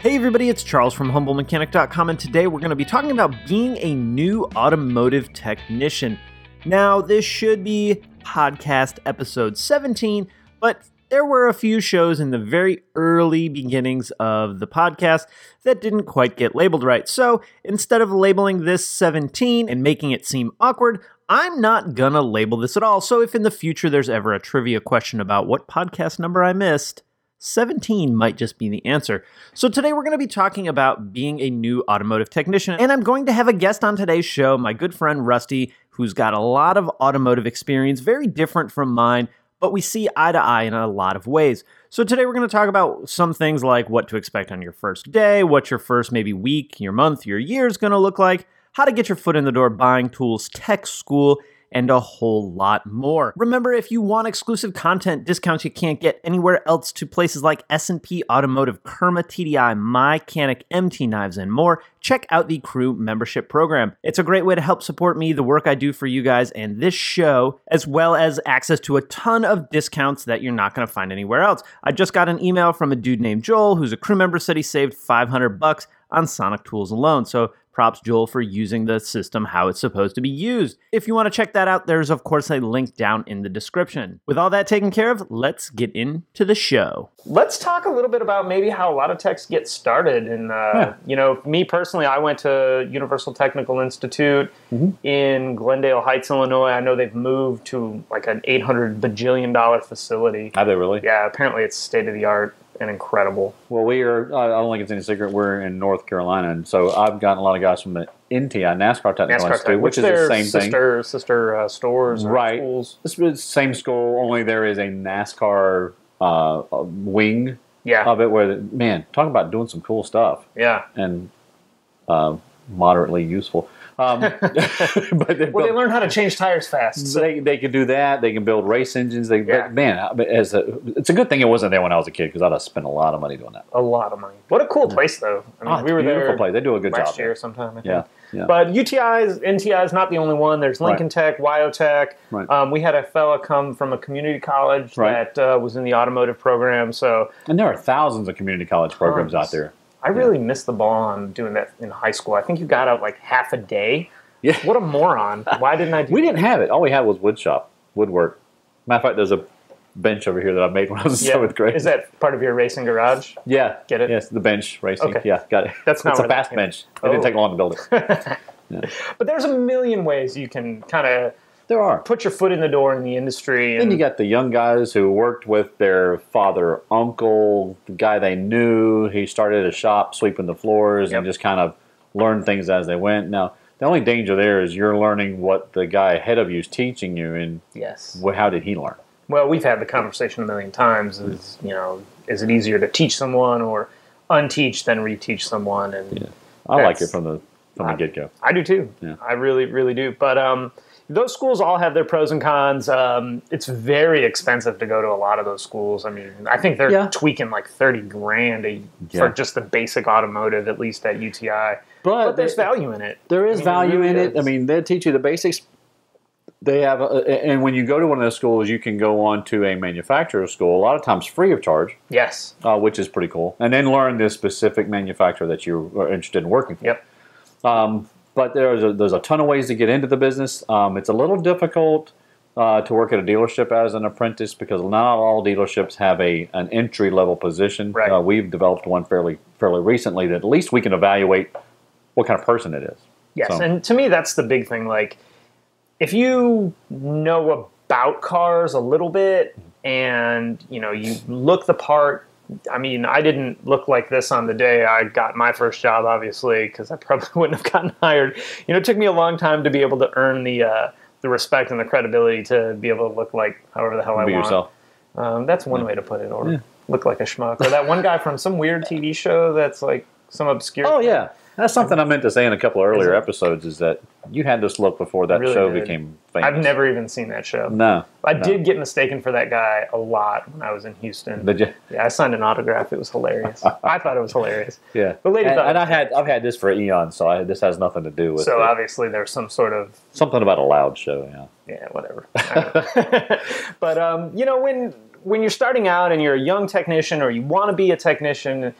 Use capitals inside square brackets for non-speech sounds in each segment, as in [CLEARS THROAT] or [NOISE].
Hey everybody, it's Charles from HumbleMechanic.com, and today we're going to be talking about being a new automotive technician. Now, this should be podcast episode 17, but there were a few shows in the very early beginnings of the podcast that didn't quite get labeled right. So instead of labeling this 17 and making it seem awkward, I'm not gonna label this at all. So if in the future there's ever a trivia question about what podcast number I missed, 17 might just be the answer. So, today we're going to be talking about being a new automotive technician, and I'm going to have a guest on today's show, my good friend Rusty, who's got a lot of automotive experience, very different from mine, but we see eye to eye in a lot of ways. So, today we're going to talk about some things like what to expect on your first day, what your first maybe week, your month, your year is going to look like, how to get your foot in the door buying tools, tech school, and a whole lot more. Remember, if you want exclusive content, discounts you can't get anywhere else to places like S&P Automotive, Kerma TDI, Mechanic, MT Knives, and more, check out the Crew membership program. It's a great way to help support me, the work I do for you guys, and this show, as well as access to a ton of discounts that you're not going to find anywhere else. I just got an email from a dude named Joel, who's a crew member, said he saved 500 bucks on Sonic Tools alone. So props Joel for using the system how it's supposed to be used. If you want to check that out, there's of course a link down in the description. With all that taken care of, let's get into the show. Let's talk a little bit about maybe how a lot of techs get started. And, uh, yeah. you know, me personally, I went to Universal Technical Institute mm-hmm. in Glendale Heights, Illinois. I know they've moved to like an 800 bajillion dollar facility. Have they really? Yeah, apparently it's state of the art and incredible. Well, we are. I don't think it's any secret. We're in North Carolina, and so I've gotten a lot of guys from the NTI NASCAR Technical NASCAR Institute, which, which is the same sister, thing. Sister uh, stores, right? Schools. This is same school, only there is a NASCAR uh, wing yeah. of it. Where man, talk about doing some cool stuff. Yeah, and uh, moderately useful. Um, [LAUGHS] [LAUGHS] but they well, they learn how to change tires fast. So. They, they can do that. They can build race engines. They, yeah. but man, as a, it's a good thing it wasn't there when I was a kid because I'd have spent a lot of money doing that. A lot of money. What a cool place, though. I mean, oh, we were there. Place. They do a good last job. Last year, sometime. Yeah. Yeah. But UTI is NTI is not the only one. There's Lincoln right. Tech, WyoTech. Right. Um, we had a fella come from a community college right. that uh, was in the automotive program. So and there are thousands of community college programs out there. I really yeah. missed the ball on doing that in high school. I think you got out like half a day yeah. What a moron. Why didn't I [LAUGHS] do We that? didn't have it. All we had was wood shop, woodwork. Matter of fact, there's a bench over here that I made when I was in yeah. seventh grade. Is that part of your racing garage? Yeah. Get it? Yes, the bench racing. Okay. Yeah, got it. [LAUGHS] That's not It's a fast bench. It oh. didn't take oh. long to build it. [LAUGHS] yeah. But there's a million ways you can kind of there are put your foot in the door in the industry. And then you got the young guys who worked with their father, uncle, the guy they knew. He started a shop sweeping the floors yep. and just kind of learned things as they went. Now the only danger there is you're learning what the guy ahead of you is teaching you, and yes, how did he learn? Well, we've had the conversation a million times. Is you know, is it easier to teach someone or unteach than reteach someone? And yeah. I like it from the from the get go. I do too. Yeah. I really, really do. But um, those schools all have their pros and cons. Um, it's very expensive to go to a lot of those schools. I mean, I think they're yeah. tweaking like thirty grand a, yeah. for just the basic automotive, at least at UTI. But, but there's value in it. There is I mean, value really in is. it. I mean, they teach you the basics. They have, a, and when you go to one of those schools, you can go on to a manufacturer school. A lot of times, free of charge. Yes, uh, which is pretty cool. And then learn the specific manufacturer that you are interested in working for. Yep. Um, but there's a, there's a ton of ways to get into the business. Um, it's a little difficult uh, to work at a dealership as an apprentice because not all dealerships have a an entry level position. Right. Uh, we've developed one fairly fairly recently that at least we can evaluate what kind of person it is. Yes, so. and to me that's the big thing. Like if you know about cars a little bit and you know you look the part I mean, I didn't look like this on the day I got my first job, obviously, because I probably [LAUGHS] wouldn't have gotten hired. You know, it took me a long time to be able to earn the uh, the respect and the credibility to be able to look like however the hell be I want. yourself. Um, that's one yeah. way to put it, or yeah. look like a schmuck, or that one guy from some weird TV show that's like some obscure. Oh yeah, that's something I meant to say in a couple of earlier episodes. Is that you had this look before that really show did. became famous? I've never even seen that show. No, I no. did get mistaken for that guy a lot when I was in Houston. Did you? Yeah, I signed an autograph. It was hilarious. [LAUGHS] I thought it was hilarious. Yeah, the lady and. And I had I've had this for eons, so I, this has nothing to do with. So it. obviously there's some sort of something about a loud show. Yeah. Yeah, whatever. [LAUGHS] but um, you know when when you're starting out and you're a young technician or you want to be a technician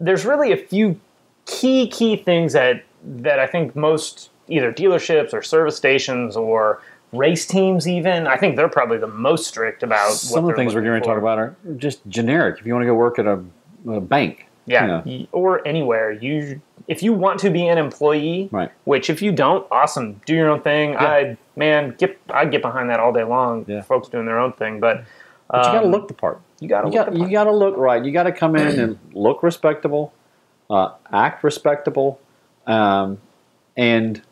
there's really a few key key things that that I think most either dealerships or service stations or race teams even I think they're probably the most strict about Some of the things we're going to talk about are just generic. If you want to go work at a, a bank, Yeah, you know. or anywhere. You if you want to be an employee, Right. Which if you don't, awesome, do your own thing. I man, get I get behind that all day long. Yeah. Folks doing their own thing, but, but you got to um, look the part. You got to You look got the you part. got to look right. You got to come in and look respectable, uh, act respectable, um, and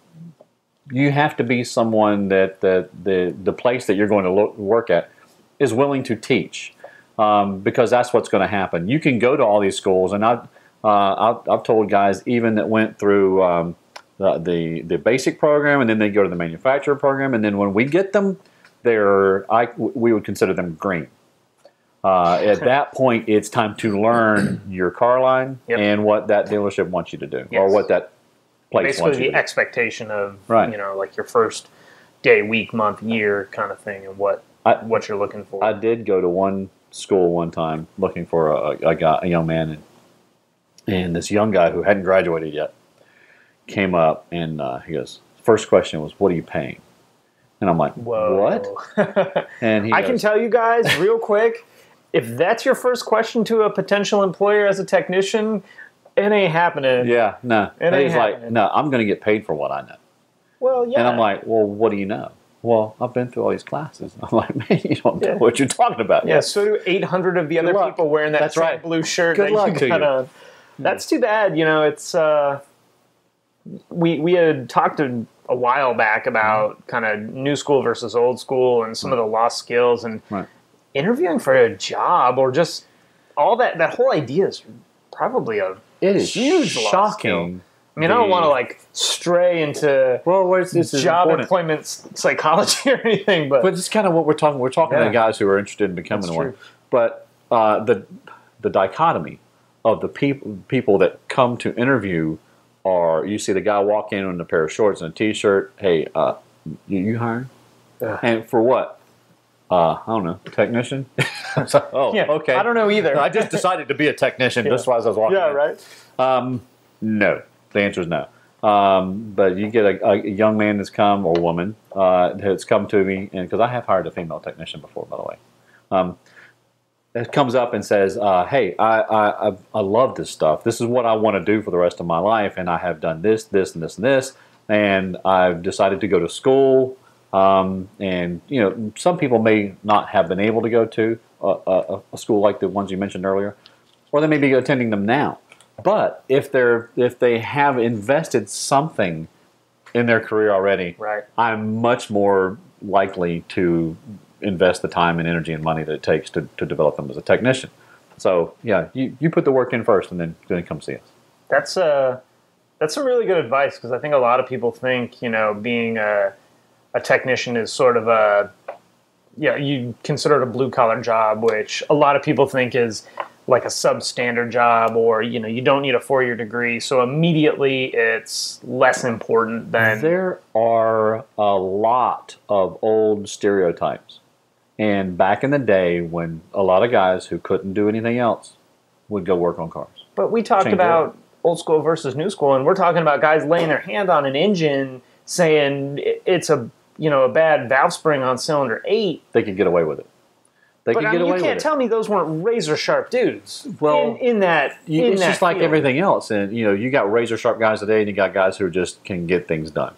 you have to be someone that the the the place that you're going to look, work at is willing to teach, um, because that's what's going to happen. You can go to all these schools, and I've uh, I've, I've told guys even that went through. Um, the, the the basic program, and then they go to the manufacturer program, and then when we get them, they're I we would consider them green. Uh, at that point, it's time to learn your car line Yep. and what that dealership wants you to do, or what that place basically wants you the to do. expectation of Right. you know like your first day, week, month, year kind of thing, and what I- what you're looking for. I did go to one school one time looking for a, a guy, a young man, and, and this young guy who hadn't graduated yet came up and uh, he goes, first question was, "What are you paying?" And I'm like, Whoa. "What?" [LAUGHS] And he I can tell you guys real quick, if that's your first question to a potential employer as a technician, it ain't happening. "Yeah, no." It And ain't he's like, "No, I'm going to get paid for what I know." Well, yeah. And I'm like, "Well, what do you know?" Well, I've been through all these classes. [LAUGHS] I'm like, man, you don't know Yeah. what you're talking about. Yeah, so do 800 of the other luck. people wearing that That's right. blue shirt Good that luck you to got you. on. That's too bad. You know, it's uh, we we had talked a, a while back about kind of new school versus old school and some of the lost skills and Right. Interviewing for a job or just all that. That whole idea is probably a It is huge shocking. I mean, I don't want to like stray into Well, where's this job employment psychology [LAUGHS] or anything, but, But it's kind of what we're talking. We're talking Yeah. to guys who are interested in becoming That's one. true. But uh, the the dichotomy of the people people that come to interview are you see the guy walk in in a pair of shorts and a t-shirt. Hey, uh, you, you. And for what? Uh, I don't know, technician. So, [LAUGHS] oh, yeah, okay. I don't know either. I just decided to be a technician. That's [LAUGHS] why I was walking. yeah, in. right. Um, no, the answer is no. Um, but you get a, a young man that's come or woman uh, that's come to me, and because I have hired a female technician before, by the way, um, that comes up and says, uh, "Hey, I I I love this stuff. This is what I want to do for the rest of my life, and I have done this, this, and this, and this, and I've decided to go to school." Um, and you know, some people may not have been able to go to a, a, a school like the ones you mentioned earlier, or they may be attending them now. But if they're if they have invested something in their career already, Right. I'm much more likely to invest the time and energy and money that it takes to, to develop them as a technician. So yeah, you, you put the work in first and then then come see us. That's uh, that's some really good advice because I think a lot of people think you know being a a technician is sort of a yeah you consider it a blue collar job, which a lot of people think is like a substandard job, or you know you don't need a four year degree, so immediately it's less important than There are a lot of old stereotypes. And back in the day when a lot of guys who couldn't do anything else would go work on cars. But we talked Change about old school versus new school, and we're talking about guys laying their hand on an engine, saying it's a you know a bad valve spring on cylinder eight. They could get away with it. They But could I get mean, away you can't with tell me those weren't razor sharp dudes. Well, in, in that, You- in it's that just like field. everything else, and you know, you got razor sharp guys today, and you got guys who just can get things done.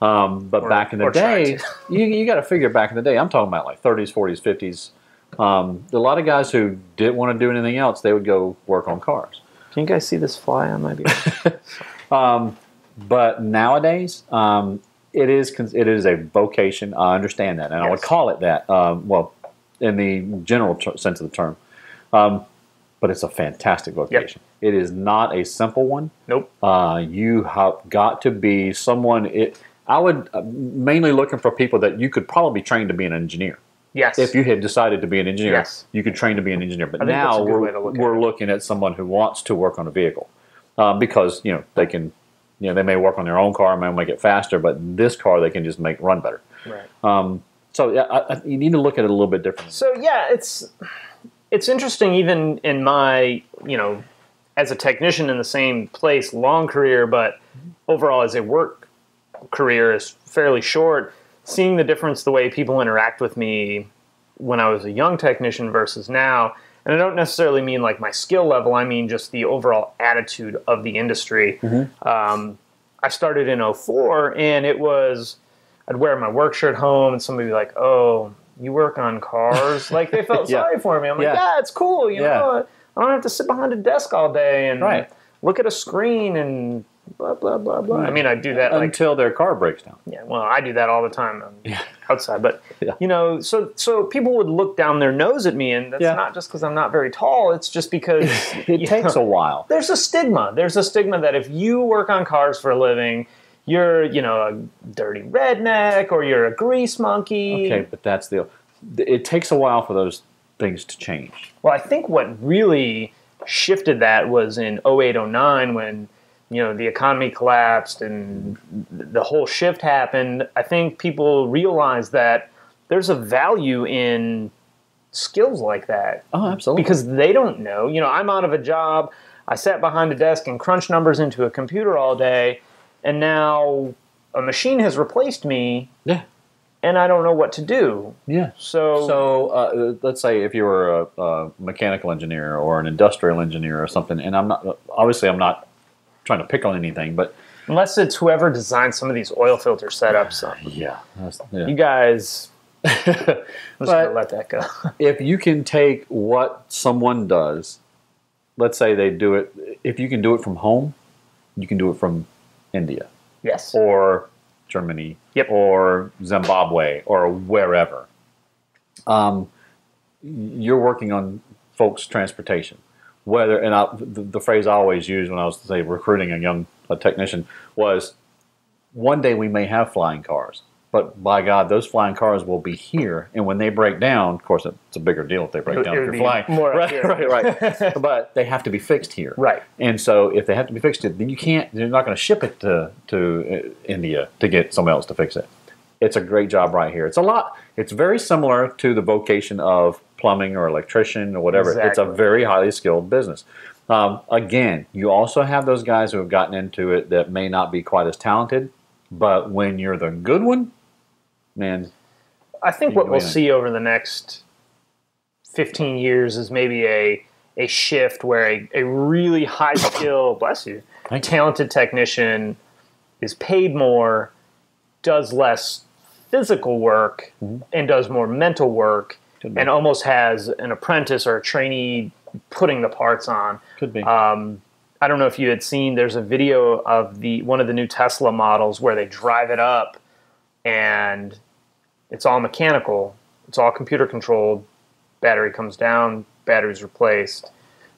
Um, but Or- back in the day, [LAUGHS] you, you got to figure back in the day. I'm talking about like 30s, 40s, 50s. Um, a lot of guys who didn't want to do anything else, they would go work on cars. Can you guys see this fly on my [LAUGHS] beard? Um, but nowadays, um, it is it is a vocation. I understand that, and I would call it that. Um, well, in the general ter- sense of the term, um, but it's a fantastic vocation. It is not a simple one. nope. Uh, you have got to be someone. It, I would uh, mainly looking for people that you could probably train to be an engineer. Yes. If you had decided to be an engineer, Yes. you could train to be an engineer. But I think that's now we're, look we're it. looking at someone who wants to work on a vehicle um, because you know they can, you know, they may work on their own car, may make it faster, but this car they can just make run better. right. Um, so yeah, I, I, you need to look at it a little bit differently. So yeah, it's it's interesting. Even in my you know as a technician in the same place, long career, but overall as a work career is fairly short. Seeing the difference, the way people interact with me when I was a young technician versus now, and I don't necessarily mean like my skill level, I mean just the overall attitude of the industry. Um, I started in 04 and it was, I'd wear my work shirt home and somebody would be like, oh, you work on cars? like they felt [LAUGHS] Yeah. sorry for me. I'm like, Yeah. yeah, it's cool. You Yeah. know, I don't have to sit behind a desk all day and Right. look at a screen and blah, blah, blah, blah. I mean, I do that like until their car breaks down. yeah, well, I do that all the time um, Yeah. outside, but [LAUGHS] Yeah. you know, so so people would look down their nose at me, and that's Yeah. not just because I'm not very tall. It's just because [LAUGHS] It [LAUGHS] takes know, a while. There's a stigma. There's a stigma that if you work on cars for a living, you're you know a dirty redneck or you're a grease monkey. Okay, but that's the. It takes a while for those things to change. Well, I think what really shifted that was in 08, 09 when you know the economy collapsed and the whole shift happened. I think people realize that there's a value in skills like that Oh, absolutely. because they don't know. You know, I'm out of a job. I sat behind a desk and crunched numbers into a computer all day, and now a machine has replaced me, yeah, and I don't know what to do. yeah. So, So uh, let's say if you were a, a mechanical engineer or an industrial engineer or something, and I'm not obviously I'm not trying to pick on anything, but unless it's whoever designed some of these oil filter setups, um, yeah, yeah. you guys, [LAUGHS] I'm just gonna let that go. if you can take what someone does, let's say they do it, if you can do it from home, you can do it from India yes. or Germany Yep. or Zimbabwe or wherever. Um, you're working on folks' transportation. Whether and I, the, the phrase I always use when I was say recruiting a young a technician was, one day we may have flying cars, but by God, those flying cars will be here, and when they break down, of course, it's a bigger deal if they break It down if you're flying. right, here. right, right. [LAUGHS] but they have to be fixed here. Right. And so if they have to be fixed, then you can't. You're not going to ship it to to uh, India to get someone else to fix it. It's a great job right here. It's a lot. It's very similar to the vocation of plumbing or electrician or whatever. It's a very highly skilled business. Um, again, you also have those guys who have gotten into it that may not be quite as talented, but when you're the good one, man, I think what we'll anything. see over the next 15 years is maybe a a shift where a, a really high skill, [COUGHS] bless you, Thank you. talented technician is paid more, does less physical work, Mm-hmm. and does more mental work, Could be. and almost has an apprentice or a trainee putting the parts on. could be. Um, I don't know if you had seen. There's a video of the one of the new Tesla models where they drive it up, and it's all mechanical. It's all computer controlled. Battery comes down. Battery's replaced.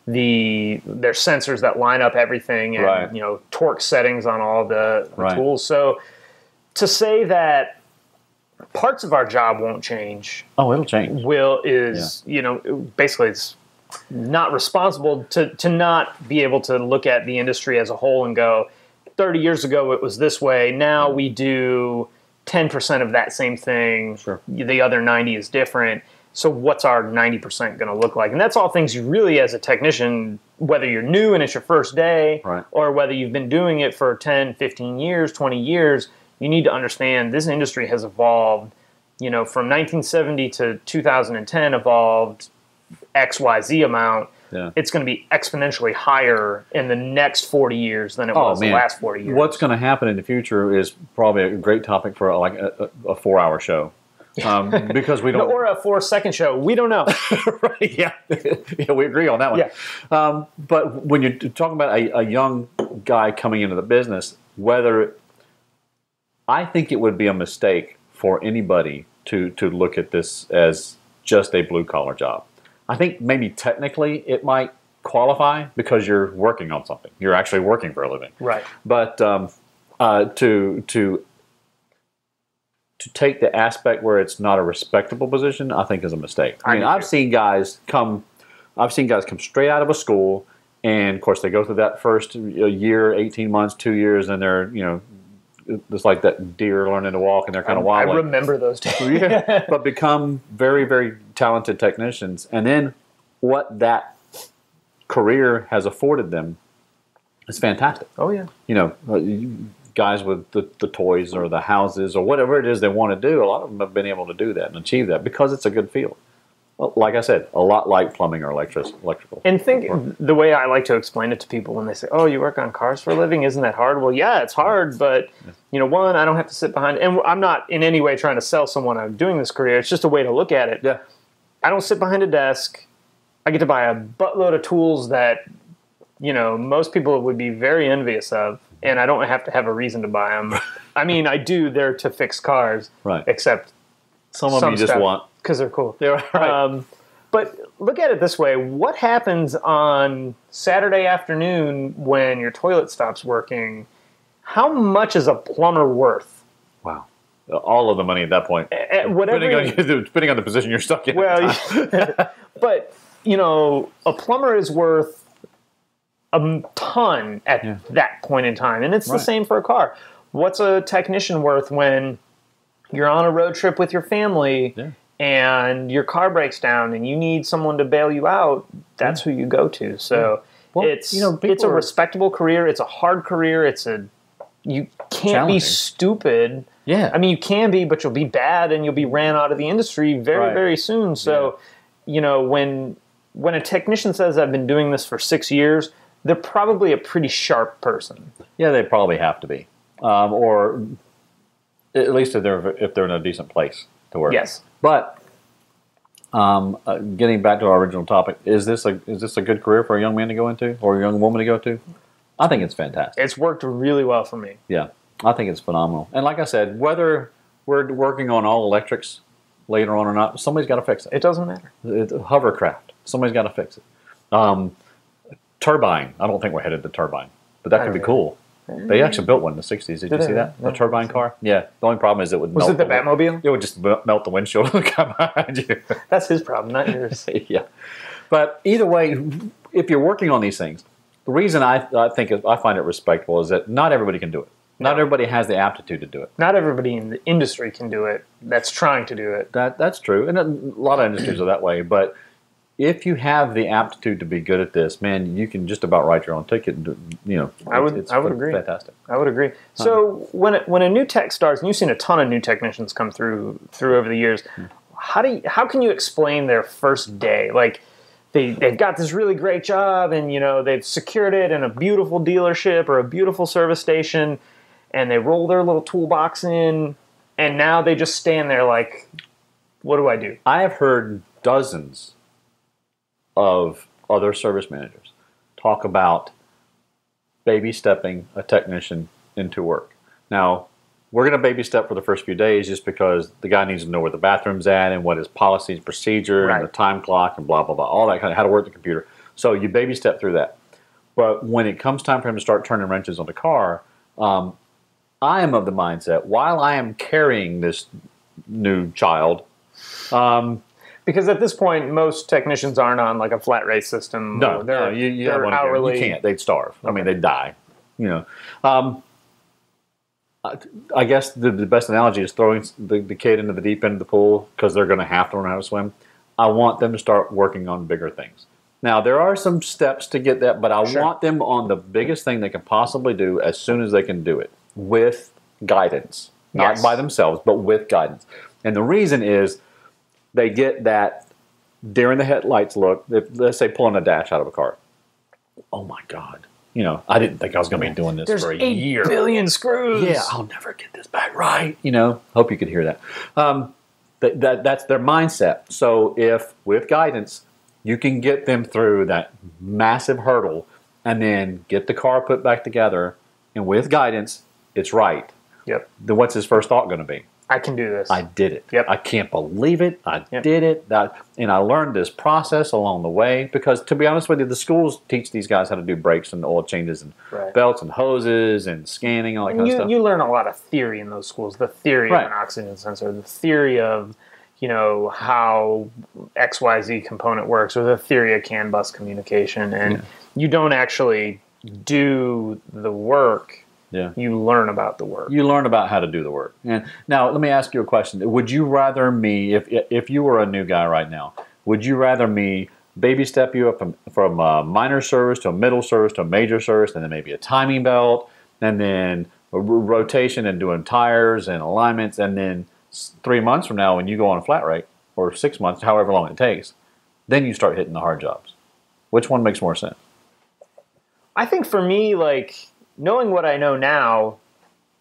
The there's sensors that line up everything, and Right. you know torque settings on all the, the Right. tools. So to say that parts of our job won't change oh, it'll change. will is you know basically it's not responsible to to not be able to look at the industry as a whole and go 30 years ago it was this way now we do 10% of that same thing Sure. the other 90 is different so what's our 90% going to look like and that's all things you really as a technician whether you're new and it's your first day Right. or whether you've been doing it for 10 15 years 20 years you need to understand this industry has evolved you know, from 1970 to 2010 evolved XYZ amount. Yeah. It's going to be exponentially higher in the next 40 years than it Oh, was man. the last 40 years. What's going to happen in the future is probably a great topic for like a, a four-hour show, um, [LAUGHS] because we don't. or a four second show? We don't know. [LAUGHS] right, yeah, [LAUGHS] yeah, we agree on that one. Yeah. Um, but when you're talking about a, a young guy coming into the business, whether I think it would be a mistake for anybody to to look at this as just a blue collar job. I think maybe technically it might qualify because you're working on something. You're actually working for a living. right. But um, uh, to to to take the aspect where it's not a respectable position, I think is a mistake. I, mean, I've seen guys come, I've seen guys come straight out of a school, and of course they go through that first year, eighteen months, two years, and they're you know, it's like that deer learning to walk, and they're kind of wild. I remember those [LAUGHS] days. yeah, [LAUGHS] but become very, very talented technicians. And then what that career has afforded them is fantastic. Oh yeah. You know, uh, guys with the, the toys or the houses or whatever it is they want to do, a lot of them have been able to do that and achieve that because it's a good field. Well, like I said, a lot like plumbing or electric, electrical. And think the way I like to explain it to people when they say, "Oh, you work on cars for a living? Isn't that hard?" Well, yeah, it's hard, but you know, one, I don't have to sit behind, and I'm not in any way trying to sell someone I'm doing this career. It's just a way to look at it. yeah. I don't sit behind a desk. I get to buy a buttload of tools that you know most people would be very envious of, and I don't have to have a reason to buy them. [LAUGHS] I mean, I do. They're to fix cars, Right. except Some of them you just stuff, want. Because they're cool. They're right. Um, but look at it this way: what happens on Saturday afternoon when your toilet stops working? How much is a plumber worth? wow. All of the money at that point. At whatever. Depending on, [LAUGHS] depending on the position you're stuck in. well, [LAUGHS] but you know, a plumber is worth a ton at Yeah. that point in time, and it's Right. the same for a car. What's a technician worth when you're on a road trip with your family? Yeah. And your car breaks down, and you need someone to bail you out. That's who you go to. So Well, it's you know, it's a people are- respectable career. It's a hard career. It's a you can't be stupid. yeah. I mean, you can be, but you'll be bad, and you'll be ran out of the industry very, Right. very soon. So, you know, when when a technician says I've been doing this for six years, they're probably a pretty sharp person. Yeah, they probably have to be, um, or at least if they're if they're in a decent place to work. Yes. But um, uh, getting back to our original topic, is this a is this a good career for a young man to go into or a young woman to go to? I think it's fantastic. It's worked really well for me. Yeah, I think it's phenomenal. And like I said, whether we're working on all electrics later on or not, somebody's got to fix it. It doesn't matter. It's a hovercraft, somebody's got to fix it. Um, turbine, I don't think we're headed to turbine, but that could be cool. They actually built one in the '60s. Did, you Did see that? No, a turbine car? Yeah. The only problem is it would Was melt it the Batmobile? It would just melt the windshield [LAUGHS] and come behind you. That's his problem, not yours. [LAUGHS] yeah. But either way, if you're working on these things, the reason I, I think I find it respectable is that not everybody can do it. Not everybody has the aptitude to do it. not everybody in the industry can do it. That's trying to do it. That that's true, and a lot of industries are that way. But if you have the aptitude to be good at this, man, you can just about write your own ticket. And you know, I would- I would agree. Fantastic. I would agree. So when it, when a new tech starts, and you've seen a ton of new technicians come through through over the years, hmm. how do you, how can you explain their first day? Like they they've got this really great job, and you know they've secured it in a beautiful dealership or a beautiful service station, and they roll their little toolbox in, and now they just stand there like, what do I do? I have heard dozens of other service managers talk about baby stepping a technician into work. Now, we're going to baby step for the first few days just because the guy needs to know where the bathroom's at and what his policies, procedure, and the time clock, and blah blah blah, all that kind of how to work the computer. So you baby step through that. But when it comes time for him to start turning wrenches on the car, um, I am of the mindset while I am carrying this new child, um, Because at this point, most technicians aren't on like a flat rate system. No, they're, no, you, you, they're don't wanna hear it. hourly. you can't. They'd starve. I mean, they'd die. You know. Um, I, I guess the, the best analogy is throwing the, the kid into the deep end of the pool because they're going to have to learn how to swim. I want them to start working on bigger things. Now there are some steps to get that, but I Sure. want them on the biggest thing they can possibly do as soon as they can do it with guidance, not Yes. by themselves, but with guidance. And the reason is they get that during the headlights look. If, let's say pulling a dash out of a car. Oh my God! You know, I didn't think I was going to be doing this There's for a eight year. billion screws. Yeah, I'll never get this back right. You know, hope you could hear that. Um, that, that that's their mindset. So if with guidance, you can get them through that massive hurdle, and then get the car put back together, and with guidance, it's right. Yep. Then what's his first thought going to be? I can do this. I did it. Yep. I can't believe it. I Yep. did it. That, and I learned this process along the way because, to be honest with you, the schools teach these guys how to do brakes and oil changes and Right. belts and hoses and scanning all that kind of you, stuff. you learn a lot of theory in those schools. The theory Right. of an oxygen sensor, the theory of you know how XYZ component works, or the theory of CAN bus communication, and you don't actually do the work. Yeah. You learn about the work. you learn about how to do the work. And now, let me ask you a question: Would you rather me, if if you were a new guy right now, would you rather me baby step you up from, from a minor service to a middle service to a major service, and then maybe a timing belt, and then a r- rotation and doing tires and alignments, and then three months from now, when you go on a flat rate, or six months, however long it takes, then you start hitting the hard jobs. Which one makes more sense? I think for me, like knowing what I know now,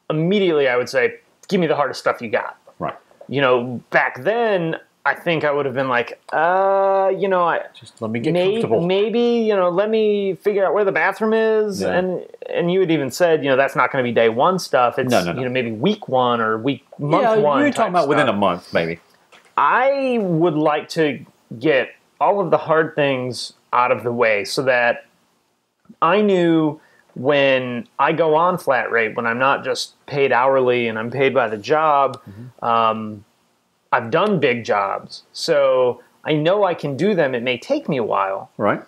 immediately I would say, give me the hardest stuff you got. Right. You know, back then, I think I would have been like, uh, you know, I Just let me get maybe, comfortable. maybe you know, let me figure out where the bathroom is, Yeah. and and you had even said, you know, that's not going to be day one stuff. It's No, no, no. you know maybe week one or week month yeah, one. you're talking about within a month, maybe. I would like to get all of the hard things out of the way so that I knew when I go on flat rate, when I'm not just paid hourly and I'm paid by the job, um, I've done big jobs. So I know I can do them. It may take me a while, Right.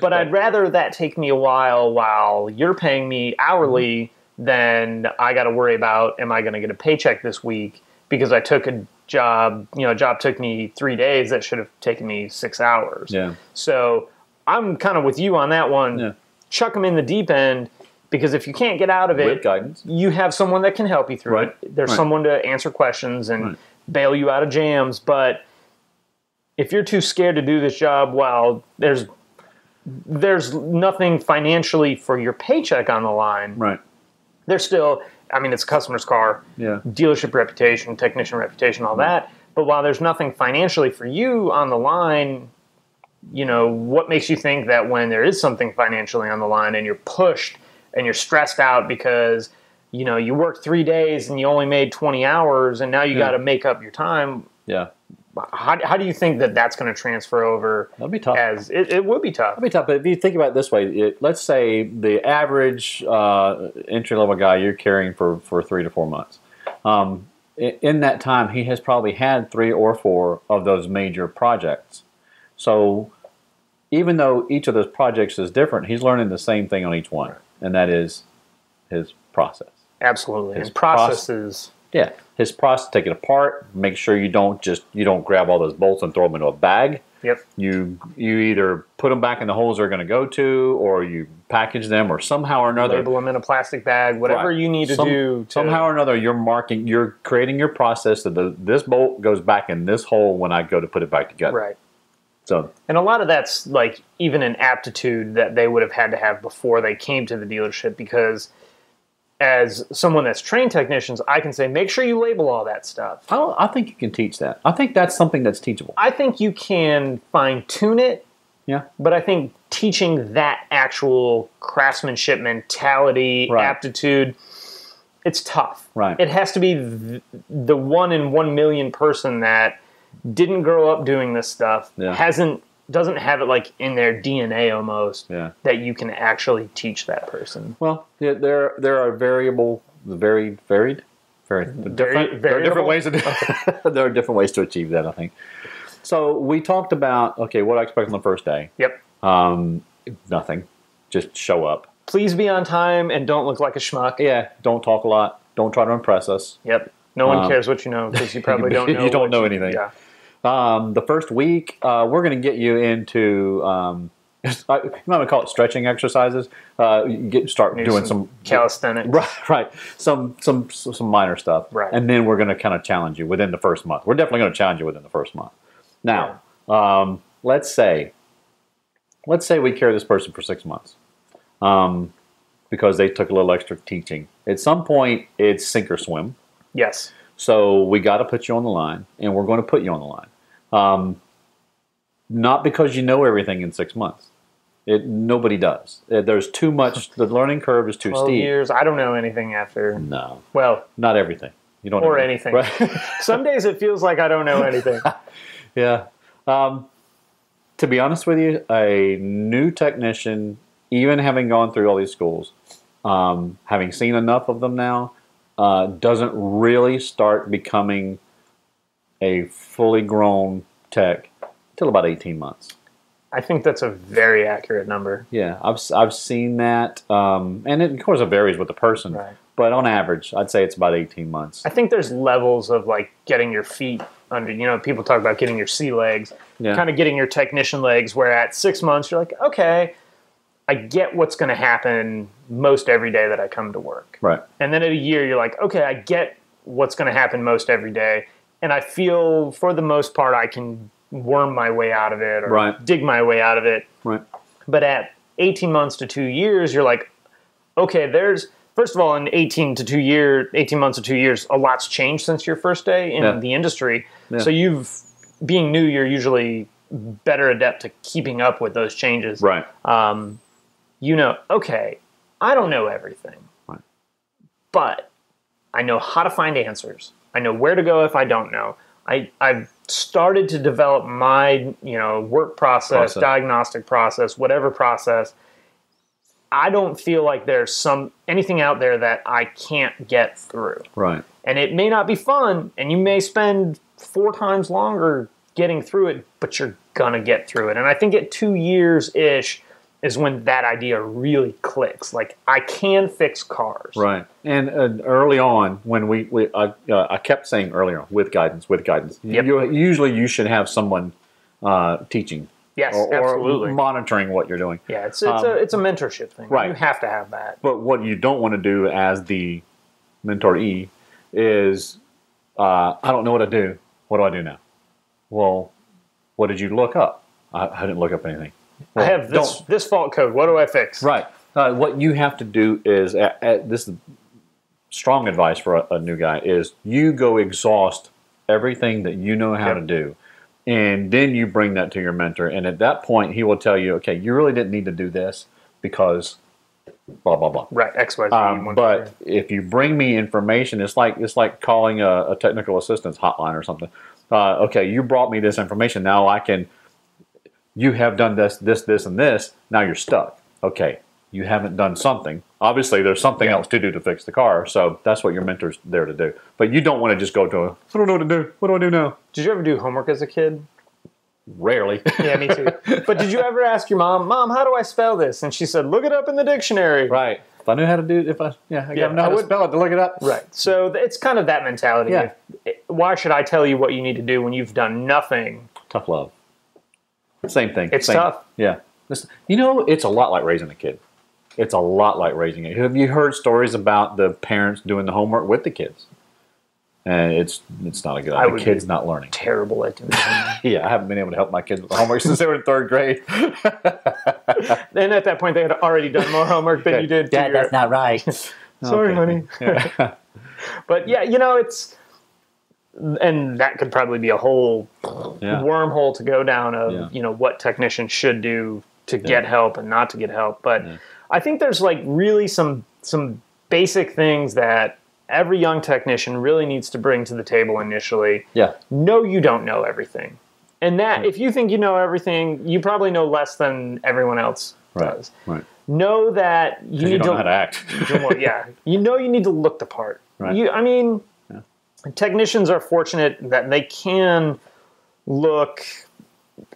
but I'd rather that take me a while while you're paying me hourly than I got to worry about am I going to get a paycheck this week because I took a job, you know, a job took me 3 days that should have taken me 6 hours. Yeah. So, I'm kind of with you on that one. Yeah. Chuck them in the deep end because if you can't get out of it, you have someone that can help you through Right. it. There's Right. someone to answer questions and Right. bail you out of jams. But if you're too scared to do this job, well, there's there's nothing financially for your paycheck on the line. Right. There's still, I mean, it's a customer's car, Yeah. dealership reputation, technician reputation, all that. But while there's nothing financially for you on the line, you know, what makes you think that when there is something financially on the line and you're pushed and you're stressed out because, you know, you worked three days and you only made 20 hours and now you Yeah. got to make up your time? Yeah. How, how do you think that that's going to transfer over That'd be tough. as it, it would be tough? That'd be tough. But if you think about it this way, it, let's say the average uh, entry level guy you're carrying for, for three to four months. Um, in, in that time, he has probably had three or four of those major projects. So even though each of those projects is different, he's learning the same thing on each one, and that is his process. Absolutely. His And processes. Yeah, his process. Take it apart. Make sure you don't just you don't grab all those bolts and throw them into a bag. Yep. You you either put them back in the holes they're going to go to, or you package them, or somehow or another. Label them in a plastic bag, whatever Right. you need to Some- do. To, somehow or another, you're marking, you're creating your process that the, this bolt goes back in this hole when I go to put it back together. Right. So And a lot of that's like even an aptitude that they would have had to have before they came to the dealership because as someone that's trained technicians, I can say, make sure you label all that stuff. I don't. I think you can teach that. I think that's something that's teachable. I think you can fine tune it, Yeah. but I think teaching that actual craftsmanship mentality, Right. aptitude, it's tough. Right. It has to be the one in one million person that didn't grow up doing this stuff, Yeah. hasn't doesn't have it like in their DNA almost Yeah. that you can actually teach that person. Well, yeah, there there are variable, very varied, very different. there are different ways to do. [LAUGHS] there are different ways to achieve that. I think. So we talked about okay, what I expect on the first day. Yep. Um, nothing, just show up. Please be on time and don't look like a schmuck. Yeah, don't talk a lot. Don't try to impress us. Yep. No one Um, cares what you know because you probably [LAUGHS] don't you know. don't what know anything. Yeah. Um, the first week, uh, we're going to get you into. Um, [LAUGHS] I, you might wanna call it stretching exercises. Uh, get start Maybe doing some, calisthenics. [LAUGHS] Right, right. Some some some minor stuff. Right. And then we're going to kind of challenge you within the first month. We're definitely going to challenge you within the first month. Now, um, let's say, let's say we carry this person for six months, um, because they took a little extra teaching. At some point, it's sink or swim. Yes. So we got to put you on the line, and we're going to put you on the line. Um, not because you know everything in six months. It nobody does. Uh, There's too much. [LAUGHS] The learning curve is too steep. years. I don't know anything after. No, Well, not everything. You don't or know. anything. Right? [LAUGHS] [LAUGHS] Some days it feels like I don't know anything. yeah. Um, to be honest with you, a new technician, even having gone through all these schools, um, having seen enough of them now, uh, doesn't really start becoming a fully grown tech until about 18 months. I think that's a very accurate number. Yeah, I've, I've seen that. Um, and it, of course, it varies with the person. Right. But on average, I'd say it's about 18 months. I think there's levels of like getting your feet under. You know, people talk about getting your sea legs, Yeah. kind of getting your technician legs. Where at six months, you're like, okay, I get what's going to happen most every day that I come to work. Right. And then at a year, you're like, okay, I get what's going to happen most every day, and I feel for the most part I can worm my way out of it or Right. dig my way out of it. Right. But at 18 months to two years, you're like, okay, there's first of all, in 18 to two year, 18 months to two years, a lot's changed since your first day in Yeah. the industry. Yeah. So you've being new, you're usually better adept to keeping up with those changes. Right. Um, you know, okay, I don't know everything, Right. but I know how to find answers. I know where to go if I don't know. I, I've started to develop my, you know, work process, Process. diagnostic process, whatever process. I don't feel like there's some anything out there that I can't get through. Right. And it may not be fun, and you may spend four times longer getting through it, but you're gonna get through it. And I think at two years ish is when that idea really clicks. Like I can fix cars. Right. And uh, early on, when we, we I, uh, I kept saying earlier, with guidance, with guidance. Yep. You, usually, you should have someone uh, teaching Yes, or, or absolutely. monitoring what you're doing. yeah, it's it's um, a it's a mentorship thing. right. You have to have that. But what you don't want to do as the mentoree is, uh, I don't know what to do. What do I do now? Well, what did you look up? I, I didn't look up anything. I have this don't- this fault code. What do I fix? Right. Uh, what you have to do is, uh, uh, this is strong advice for a, a new guy, is you go exhaust everything that you know how Yep. to do. And then you bring that to your mentor. And at that point, he will tell you, okay, you really didn't need to do this because blah, blah, blah. Right. X Y Z. Um, but if you bring me information, it's like it's like calling a, a technical assistance hotline or something. Uh, okay, you brought me this information. Now I can. You have done this, this, this, and this. Now you're stuck. Okay, you haven't done something. Obviously, there's something else to do to fix the car. So that's what your mentor's there to do. But you don't want to just go to. A, I don't know what to do. What do I do now? did you ever do homework as a kid? Rarely. [LAUGHS] Yeah, me too. but did you ever ask your mom, Mom, how do I spell this? And she said, Look it up in the dictionary. right. If I knew how to do, it, if I yeah, I Yeah, know I how to would- spell it to look it up. Right. So it's kind of that mentality. Yeah. If- eh, Why should I tell you what you need to do when you've done nothing? Tough love. Same thing. It's Same- tough. Yeah. You know, it's a lot like raising a kid. It's a lot like raising it. Have you heard stories about the parents doing the homework with the kids? And it's it's not a good I idea. The kid's not learning. Terrible at doing. [LAUGHS] Yeah, I haven't been able to help my kids with the homework since they were in third grade. [LAUGHS] and at that point, they had already done more homework than you did. Dad, your- that's not right. [LAUGHS] Sorry, Okay. honey. Yeah. But yeah, you know, it's. And that could probably be a whole Yeah. wormhole to go down of, Yeah. you know, what technicians should do to get help and not to get help. But I think there's like really some some basic things that every young technician really needs to bring to the table initially. yeah. know you don't know everything. And that, if you think you know everything, you probably know less than everyone else Right. does. Right. Know that you You need don't to, know how to act. well, yeah, [LAUGHS] you know you need to look the part. Right. You, I mean, technicians are fortunate that they can look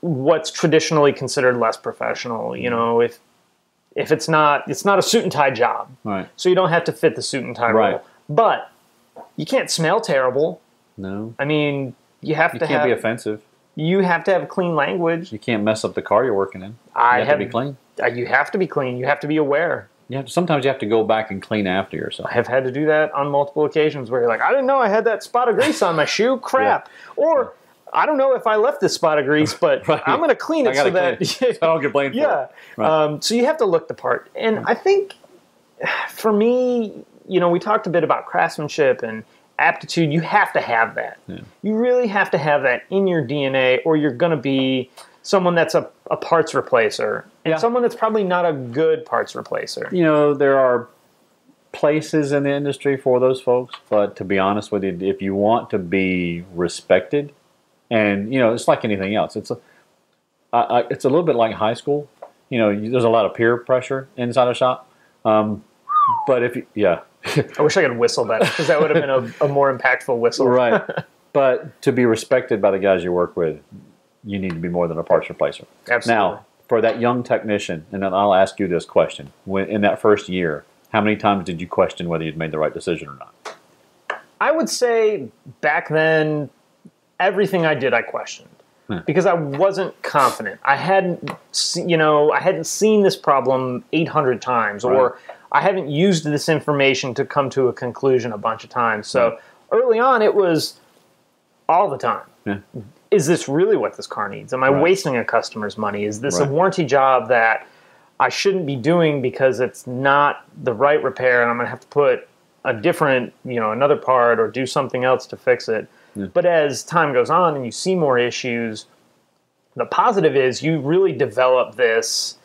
what's traditionally considered less professional. Mm-hmm. You know, if if it's not, it's not a suit and tie job, right. so you don't have to fit the suit and tie Right. role. But you can't smell terrible. No. I mean, you have You to can't have be offensive. you have to have clean language. You can't mess up the car you're working in. You I have, have to be clean. you have to be clean. You have to be aware. You have to, sometimes you have to go back and clean after yourself. I have had to do that on multiple occasions where you're like, I didn't know I had that spot of grease on my shoe. [LAUGHS] Crap. Or I don't know if I left this spot of grease, but [LAUGHS] Right. I'm going to clean it so that it. I don't get blamed for yeah. it. Right. Um, so you have to look the part, and I think for me, you know, we talked a bit about craftsmanship and aptitude. You have to have that. You really have to have that in your DNA, or you're going to be someone that's a, a parts replacer, and Yeah. someone that's probably not a good parts replacer. you know, there are places in the industry for those folks, but to be honest with you, if you want to be respected, and you know, it's like anything else. It's a, I, I, it's a little bit like high school. You know, you, there's a lot of peer pressure inside a shop. Um, but if you, yeah, I wish I could whistle better because that would have been a, a more impactful whistle. right. [LAUGHS] but to be respected by the guys you work with, you need to be more than a parts replacer. Absolutely. Now, for that young technician, and then I'll ask you this question: when in that first year, how many times did you question whether you'd made the right decision or not? I would say back then, everything I did, I questioned Hmm. because I wasn't confident. I hadn't, you know, I hadn't seen this problem 800 times, or I haven't used this information to come to a conclusion a bunch of times. So Right. early on, it was all the time. Yeah. Is this really what this car needs? Am I Right. wasting a customer's money? Is this a warranty job that I shouldn't be doing because it's not the right repair and I'm going to have to put a different, you know, another part or do something else to fix it. But as time goes on and you see more issues, the positive is you really develop this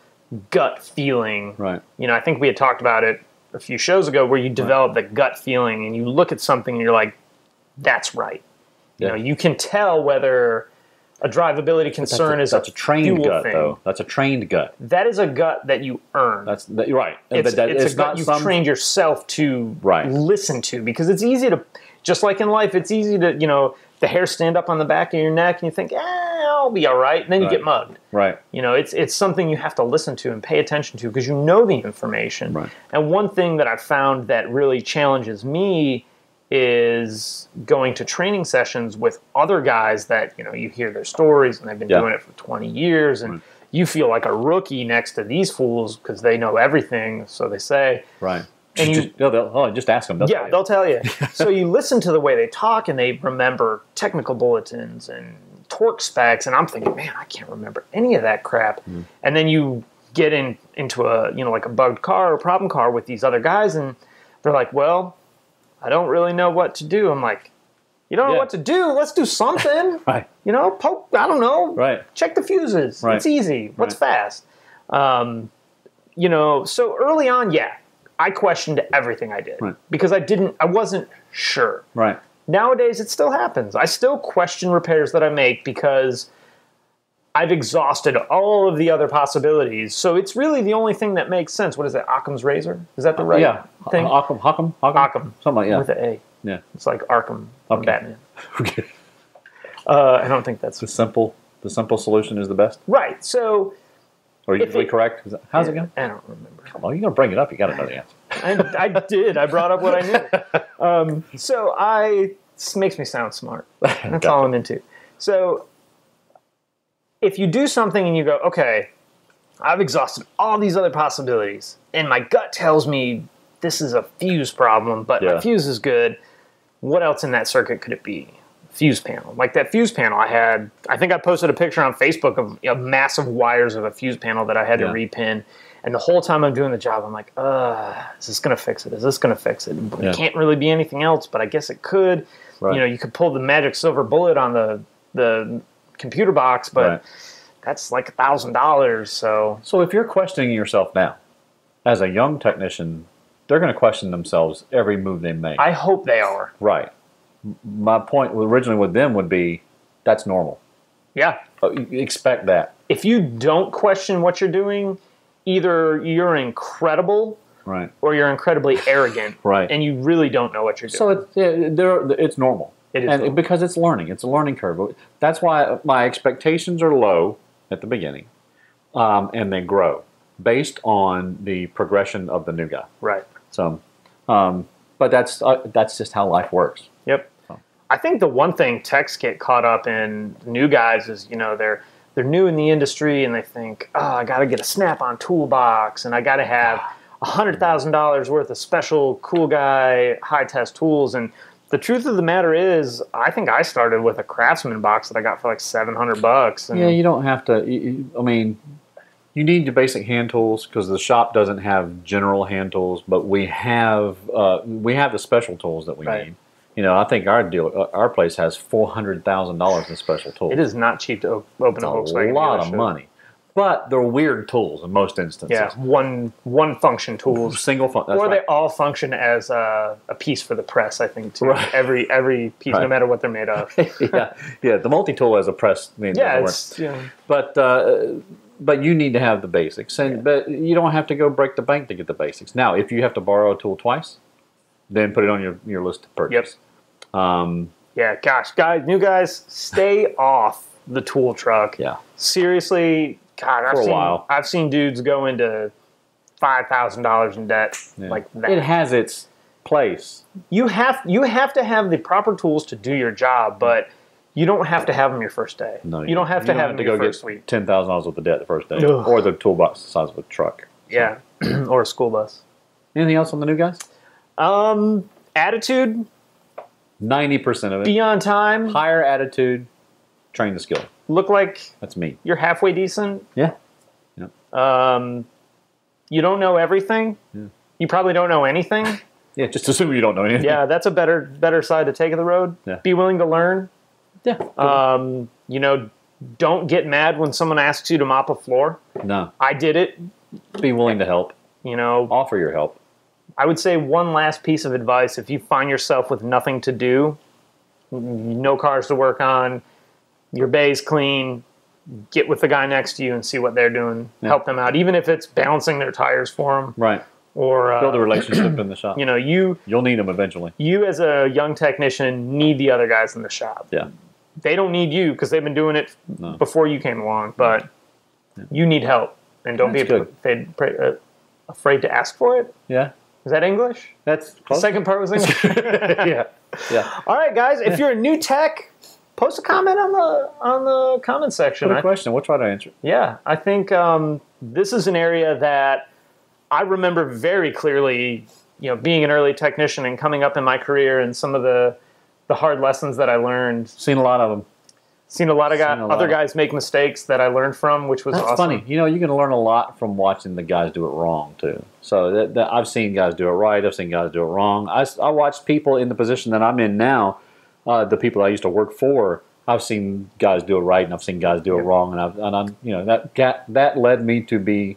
gut feeling. Right. You know, I think we had talked about it a few shows ago where you develop the gut feeling and you look at something and you're like, that's right. You Yeah. know, you can tell whether a drivability concern that's is a, that's a trained gut, thing. though. That's a trained gut. That is a gut that you earn. That's that, right. It's, that- that- it's, a gut you've some. trained yourself to Right. listen to because it's easy to just like in life it's easy to you know the hair stand up on the back of your neck and you think eh, i'll be all right and then you Right. get mugged Right. you know it's it's something you have to listen to and pay attention to because you know the information Right. and one thing that i found that really challenges me is going to training sessions with other guys that you know you hear their stories and they've been Yeah. doing it for 20 years and you feel like a rookie next to these fools because they know everything so they say Right. And you- just, they'll, oh, just ask them. They'll yeah, tell they'll tell you. [LAUGHS] so you listen to the way they talk and they remember technical bulletins and torque specs and I'm thinking, man, I can't remember any of that crap. Hmm. And then you get in into a, you know, like a bugged car or problem car with these other guys and they're like, "Well, I don't really know what to do." I'm like, "You don't know what to do? Let's do something." [LAUGHS] Right. You know, poke, I don't know. Right. Check the fuses. Right. It's easy. What's Right. fast? Um, you know, so early on, yeah, I questioned everything I did Right. because I didn't, I wasn't sure. Right. Nowadays, it still happens. I still question repairs that I make because I've exhausted all of the other possibilities. So it's really the only thing that makes sense. What is it? Occam's razor? Is that the right yeah. thing? Occam. Occam. Occam. Occam. Something like yeah. With an A. yeah. It's like Arkham from Okay. Batman. [LAUGHS] Okay. Uh, I don't think that's The simple. The simple solution is the best. right. So Or usually it- correct. That- how's it going? I don't remember. Well, you're gonna bring it up. You got to know the answer. [LAUGHS] I, I did. I brought up what I knew. [LAUGHS] Um, so I this makes me sound smart. That's all I'm into. So if you do something and you go, okay, I've exhausted all these other possibilities, and my gut tells me this is a fuse problem, but Yeah. my fuse is good. What else in that circuit could it be? Fuse panel. Like that fuse panel, I had. I think I posted a picture on Facebook of you know, massive wires of a fuse panel that I had Yeah. to repin. And the whole time I'm doing the job, I'm like, uh, is this going to fix it? Is this going to fix it? Yeah. It can't really be anything else, but I guess it could. Right. You know, you could pull the magic silver bullet on the the computer box, but Right. that's like a thousand dollars. So So if you're questioning yourself now, as a young technician, they're going to question themselves every move they make. I hope they are. right. My point originally with them would be, that's normal. Yeah. Uh, Expect that. If you don't question what you're doing, either you're incredible Right. or you're incredibly arrogant, Right. And you really don't know what you're doing. So it's yeah, it's normal. It is and normal. because it's learning. It's a learning curve. That's why my expectations are low at the beginning, um, and they grow based on the progression of the new guy. right. So, um, but that's uh, that's just how life works. Yep. I think the one thing techs get caught up in new guys is you know they're they're new in the industry and they think oh I got to get a Snap-on toolbox and I got to have a hundred thousand dollars worth of special cool guy high test tools and the truth of the matter is I think I started with a Craftsman box that I got for like seven hundred bucks and Yeah, you don't have to. You, I mean, you need your basic hand tools because the shop doesn't have general hand tools, but we have uh, we have the special tools that we Right. need. You know, I think our deal, uh, our place has four hundred thousand dollars in special tools. it is not cheap to op- open It's a a Volkswagen lot of money, but they're weird tools in most instances. Yeah, one one function tools. single fun. That's or right. they all function as a, a piece for the press. I think too. Right. Every every piece, no matter what they're made of. [LAUGHS] yeah, yeah. The multi tool has a press. I mean, yeah, you but uh, but you need to have the basics, and but you don't have to go break the bank to get the basics. Now, if you have to borrow a tool twice, then put it on your, your list to purchase. Um, yeah. Gosh, guys, new guys, stay [LAUGHS] off the tool truck. yeah, Seriously, God, I've For a seen while. I've seen dudes go into five thousand dollars in debt yeah. like that. It has its place. you have you have to have the proper tools to do your job, but you don't have to have them your first day. No, you don't have to have them to your go first get week. ten thousand dollars worth of debt the first day, Ugh. or the toolbox the size of a truck. Yeah, [CLEARS THROAT] or a school bus. Anything else on the new guys? Um, attitude, Ninety percent of it. be on time, Hire attitude, train the skill. look like That's me. you're halfway decent. Yeah. yeah. Um, you don't know everything. Yeah. You probably don't know anything. [LAUGHS] Yeah. Just assume you don't know anything. yeah, that's a better better side to take of the road. Yeah. Be willing to learn. Yeah. Um, you know, don't get mad when someone asks you to mop a floor. no. I did it. Be willing to help. You know, Offer your help. I would say one last piece of advice: if you find yourself with nothing to do, no cars to work on, your bay's clean, get with the guy next to you and see what they're doing. Help them out, even if it's balancing their tires for them Right. or uh, Build a relationship in the shop. [CLEARS THROAT] you know you You'll need them eventually. you as a young technician need the other guys in the shop. Yeah. They don't need you because they've been doing it No. before you came along, but you need help and don't That's be afraid, afraid, uh, to ask for it. Yeah. Is that English? That's The second part was English. [LAUGHS] yeah. Yeah. [LAUGHS] All right, guys. If you're a new tech, post a comment on the on the comment section. Put a question. We'll try to answer. yeah, I think um, this is an area that I remember very clearly. You know, being an early technician and coming up in my career, and some of the the hard lessons that I learned. Seen a lot of them. Seen a lot of guys, lot other of- guys make mistakes that I learned from, which was That's awesome. funny. You know, you can learn a lot from watching the guys do it wrong too. So that, that I've seen guys do it right. I've seen guys do it wrong. I, I watched people in the position that I'm in now. Uh, the people I used to work for. I've seen guys do it right, and I've seen guys do it wrong, and I've and I'm you know that got, that led me to be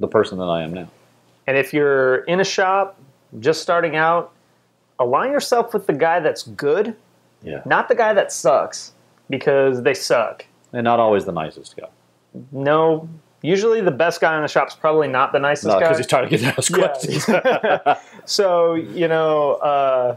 the person that I am now. And if you're in a shop just starting out, align yourself with the guy that's good, Yeah, not the guy that sucks, because they suck. and not always the nicest guy. No, usually the best guy in the shop's probably not the nicest No, guy. because he's trying to get asked Yeah. questions. [LAUGHS] [LAUGHS] so you know, uh,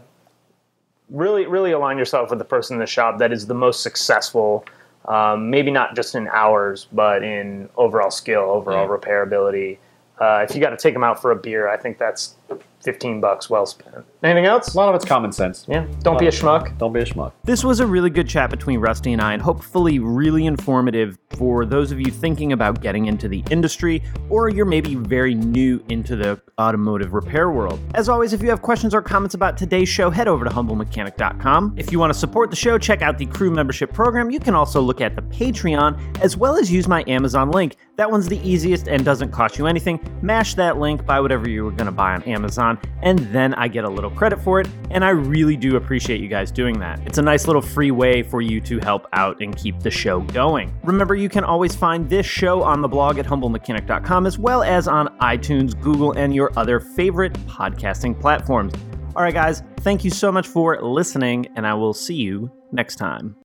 really, really align yourself with the person in the shop that is the most successful. Um, maybe not just in hours, but in overall skill, overall Yeah. repairability. Uh, if you got to take them out for a beer, I think that's fifteen bucks well spent. Anything else? a lot of it's common sense. Yeah. Don't be a schmuck. Don't be a schmuck. This was a really good chat between Rusty and I, and hopefully really informative for those of you thinking about getting into the industry, or you're maybe very new into the automotive repair world. As always, if you have questions or comments about today's show, head over to humblemechanic.com. If you want to support the show, check out the crew membership program. You can also look at the Patreon, as well as use my Amazon link. That one's the easiest and doesn't cost you anything. Mash that link, buy whatever you were going to buy on Amazon, and then I get a little credit for it. And I really do appreciate you guys doing that. It's a nice little free way for you to help out and keep the show going. Remember, you can always find this show on the blog at humblemechanic.com, as well as on iTunes, Google, and your other favorite podcasting platforms. All right, guys, thank you so much for listening, and I will see you next time.